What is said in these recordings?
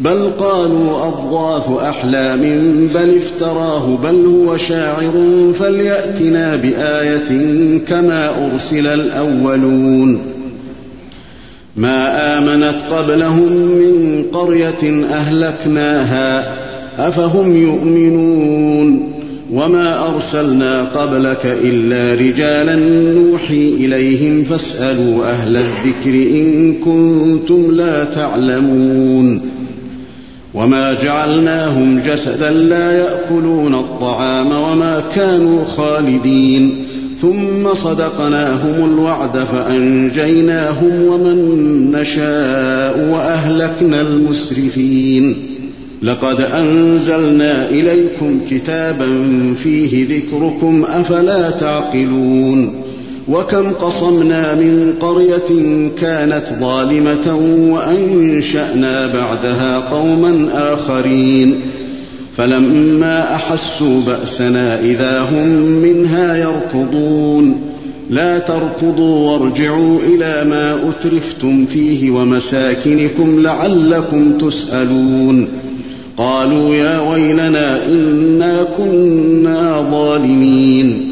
بل قالوا أضغاث أحلام بل افتراه بل هو شاعر فليأتنا بآية كما أرسل الأولون ما آمنت قبلهم من قرية أهلكناها أفهم يؤمنون وما أرسلنا قبلك إلا رجالا نوحي إليهم فاسألوا أهل الذكر إن كنتم لا تعلمون وما جعلناهم جسدا لا ياكلون الطعام وما كانوا خالدين ثم صدقناهم الوعد فانجيناهم ومن نشاء واهلكنا المسرفين لقد انزلنا اليكم كتابا فيه ذكركم افلا تعقلون وكم قصمنا من قرية كانت ظالمة وأنشأنا بعدها قوما آخرين. فلما أحسوا بأسنا إذا هم منها يركضون. لا تركضوا وارجعوا إلى ما أترفتم فيه ومساكنكم لعلكم تسألون. قالوا يا ويلنا إنا كنا ظالمين.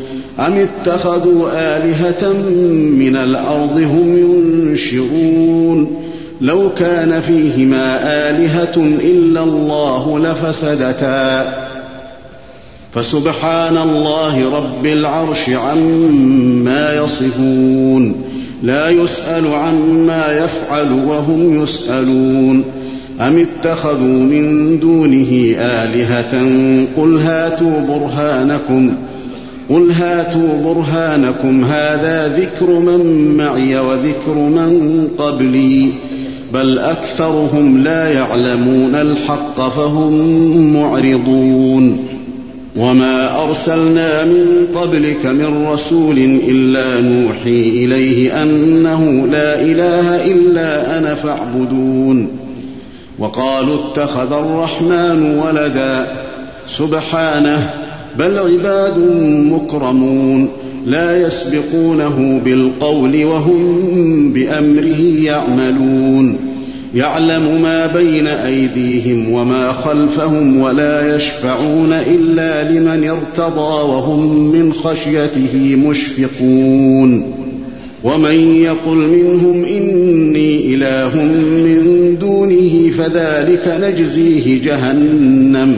أم اتخذوا آلهة من الأرض هم ينشرون؟ لو كان فيهما آلهة إلا الله لفسدتا. فسبحان الله رب العرش عما يصفون. لا يسأل عما يفعل وهم يسألون. أم اتخذوا من دونه آلهة؟ قل هاتوا برهانكم ۖ. قل هاتوا برهانكم هذا ذكر من معي وذكر من قبلي بل اكثرهم لا يعلمون الحق فهم معرضون وما ارسلنا من قبلك من رسول الا نوحي اليه انه لا اله الا أنا فاعبدون وقالوا اتخذ الرحمن ولدا سبحانه بل عباد مكرمون لا يسبقونه بالقول وهم بأمره يعملون. يعلم ما بين أيديهم وما خلفهم ولا يشفعون إلا لمن ارتضى وهم من خشيته مشفقون. ومن يقل منهم إني إله من دونه فذلك نجزيه جهنم.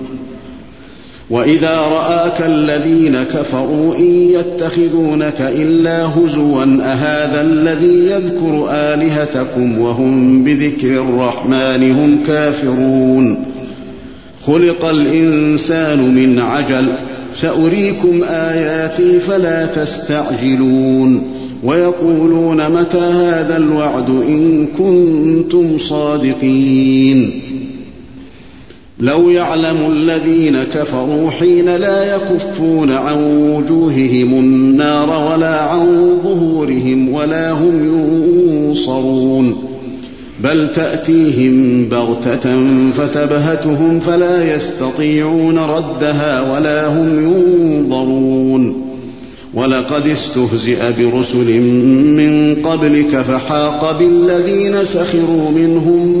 وإذا رآك الذين كفروا إن يتخذونك إلا هزوا أهذا الذي يذكر آلهتكم وهم بذكر الرحمن هم كافرون. خلق الإنسان من عجل سأريكم آياتي فلا تستعجلون. ويقولون متى هذا الوعد إن كنتم صادقين. لو يعلم الذين كفروا حين لا يكفون عن وجوههم النار ولا عن ظهورهم ولا هم ينصرون. بل تأتيهم بغتة فتبهتهم فلا يستطيعون ردها ولا هم ينظرون. ولقد استهزئ برسل من قبلك فحاق بالذين سخروا منهم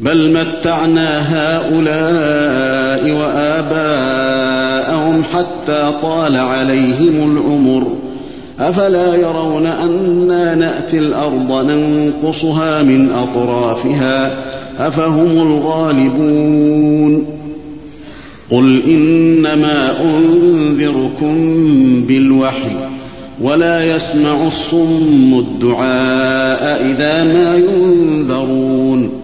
بل متعنا هؤلاء وآباءهم حتى طال عليهم العمر. أفلا يرون أنا نأتي الأرض ننقصها من أطرافها؟ أفهم الغالبون. قل إنما أنذركم بالوحي ولا يسمع الصم الدعاء إذا ما ينذرون.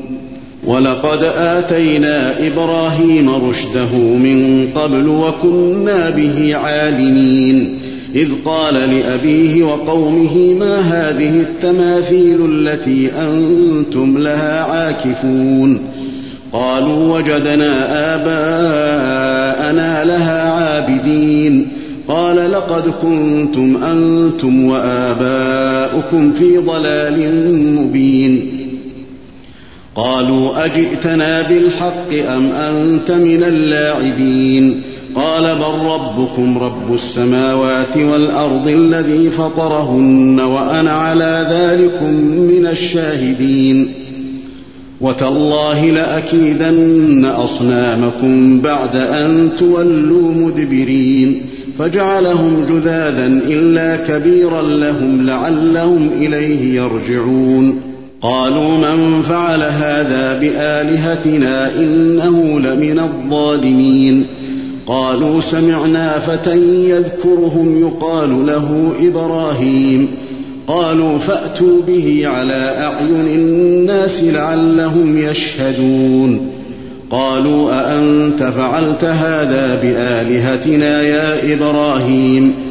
ولقد آتينا إبراهيم رشده من قبل وكنا به عالمين. إذ قال لأبيه وقومه ما هذه التماثيل التي أنتم لها عاكفون؟ قالوا وجدنا آباءنا لها عابدين. قال لقد كنتم أنتم وآباؤكم في ضلال مبين. قالوا أجئتنا بالحق أم أنت من اللاعبين؟ قال بل ربكم رب السماوات والأرض الذي فطرهن وأنا على ذلكم من الشاهدين. وتالله لأكيدن أصنامكم بعد أن تولوا مدبرين. فجعلهم جذاذا إلا كبيرا لهم لعلهم إليه يرجعون. قالوا من فعل هذا بآلهتنا إنه لمن الظالمين. قالوا سمعنا فتى يذكرهم يقال له إبراهيم. قالوا فأتوا به على أعين الناس لعلهم يشهدون. قالوا أأنت فعلت هذا بآلهتنا يا إبراهيم؟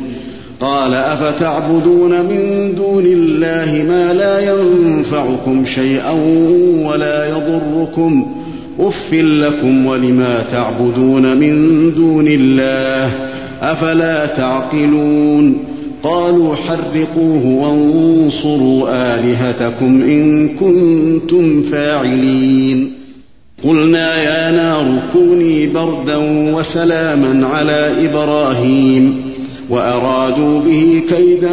قال أفتعبدون من دون الله ما لا ينفعكم شيئا ولا يضركم؟ أف لكم ولما تعبدون من دون الله أفلا تعقلون؟ قالوا حرقوه وانصروا آلهتكم إن كنتم فاعلين. قلنا يا نار كوني بردا وسلاما على إبراهيم. وأرادوا به كيدا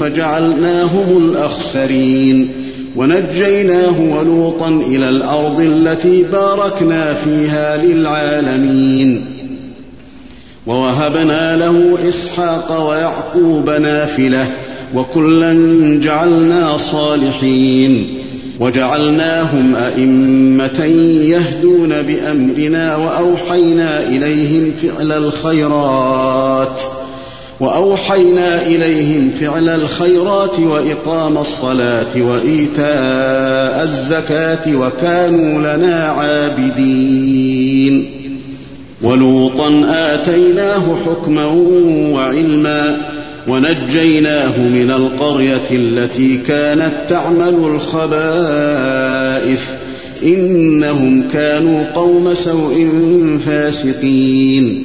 فجعلناهم الأخسرين. ونجيناه ولوطا إلى الأرض التي باركنا فيها للعالمين. ووهبنا له إسحاق ويعقوب نافلة وكلا جعلنا صالحين. وجعلناهم أئمة يهدون بأمرنا وأوحينا إليهم فعل الخيرات. وأوحينا إليهم فعل الخيرات وإقام الصلاة وإيتاء الزكاة وكانوا لنا عابدين. ولوطا آتيناه حكما وعلما ونجيناه من القرية التي كانت تعمل الخبائث إنهم كانوا قوم سوء فاسقين.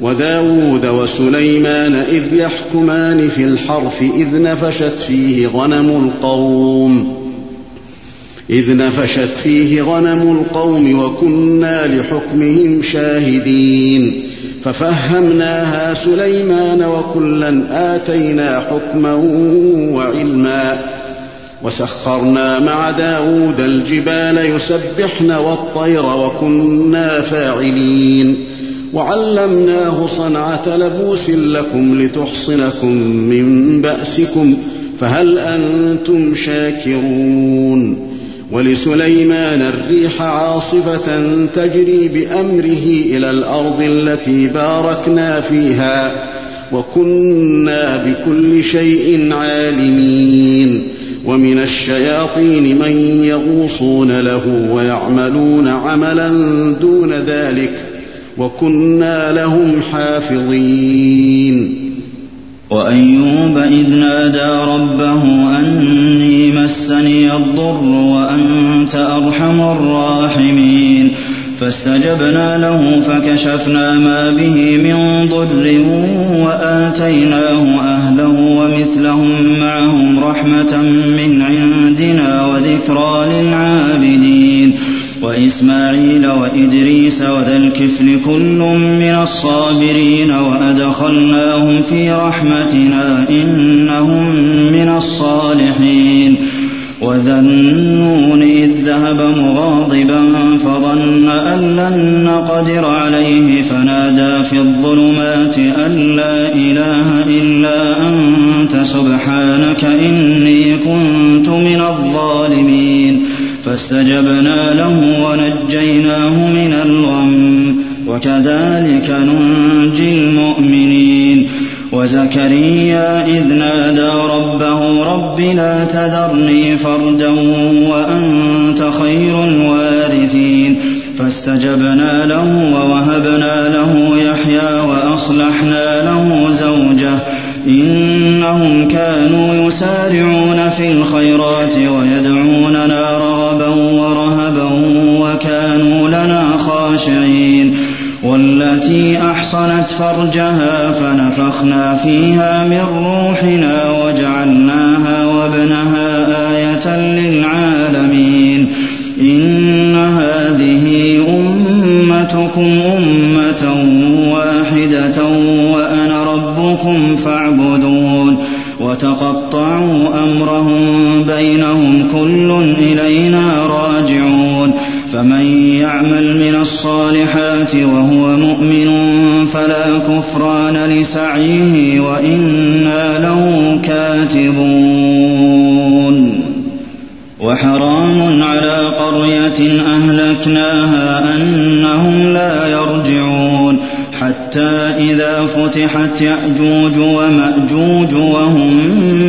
وداود وسليمان إذ يحكمان في الحرث إذ نفشت فيه غنم القوم. إذ نفشت فيه غنم القوم وكنا لحكمهم شاهدين. ففهمناها سليمان وكلا آتينا حكما وعلما. وسخرنا مع داود الجبال يسبحن والطير وكنا فاعلين. وعلمناه صنعة لبوس لكم لتحصنكم من بأسكم فهل أنتم شاكرون؟ ولسليمان الريح عاصفة تجري بأمره إلى الأرض التي باركنا فيها وكنا بكل شيء عالمين. ومن الشياطين من يغوصون له ويعملون عملا دون ذلك وكنا لهم حافظين. وأيوب إذ نادى ربه أني مسني الضر وأنت أرحم الراحمين. فاستجبنا له فكشفنا ما به من ضر وآتيناه أهله ومثلهم معهم رحمة من عندنا وذكرى للعابدين. وإسماعيل وإدريس وذا الكفل كل من الصابرين وأدخلناهم في رحمتنا إنهم من الصالحين وذا النون إذ ذهب مغاضبا فظن أن لن نقدر عليه فنادى في الظلمات أن لا إله إلا أنت سبحانك إني كنت من الظالمين فاستجبنا له ونجيناه من الغم وكذلك ننجي المؤمنين. وزكريا إذ نادى ربه رب لا تذرني فردا وأنت خير الوارثين. فاستجبنا له ووهبنا له يحيى وأصلحنا له زوجه. إنهم كانوا يسارعون في الخيرات ويدعوننا ورهبا وكانوا لنا خاشعين. والتي أحصنت فرجها فنفخنا فيها من روحنا وجعلناها وابنها آية للعالمين. إن هذه أمتكم أمة واحدة وأنا ربكم فاعبدون. وتقطعوا أمرهم بينهم كل إلينا فمن يعمل من الصالحات وهو مؤمن فلا كفران لسعيه وإنا له كاتبون. وحرام على قرية أهلكناها أنهم لا يرجعون. حتى إذا فتحت يأجوج ومأجوج وهم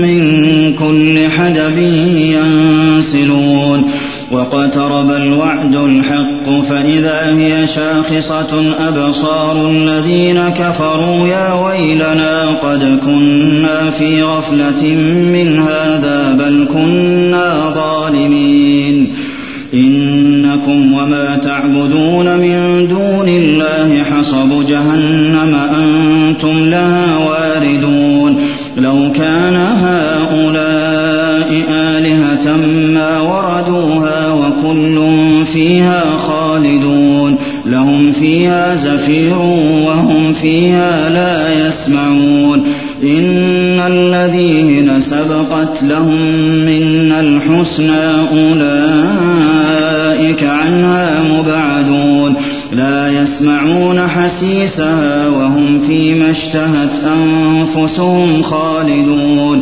من كل حدب ينسلون. واقترب الوعد الحق فإذا هي شاخصة أبصار الذين كفروا يا ويلنا قد كنا في غفلة من هذا بل كنا ظالمين إنكم وما تعبدون من دون الله حصب جهنم أنتم لها واردون لو كان هؤلاء آلهة ما وردوها وكل فيها خالدون لهم فيها زفير وهم فيها لا يسمعون إن الذين سبقت لهم منا الحسنى أولئك عنها مبعدون لا يسمعون حسيسها وهم فيما اشتهت أنفسهم خالدون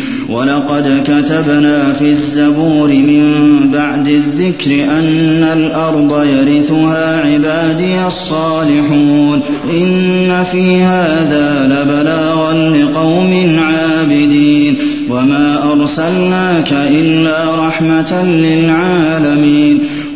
ولقد كتبنا في الزبور من بعد الذكر أن الأرض يرثها عبادي الصالحون إن في هذا لبلاغا لقوم عابدين وما أرسلناك إلا رحمة للعالمين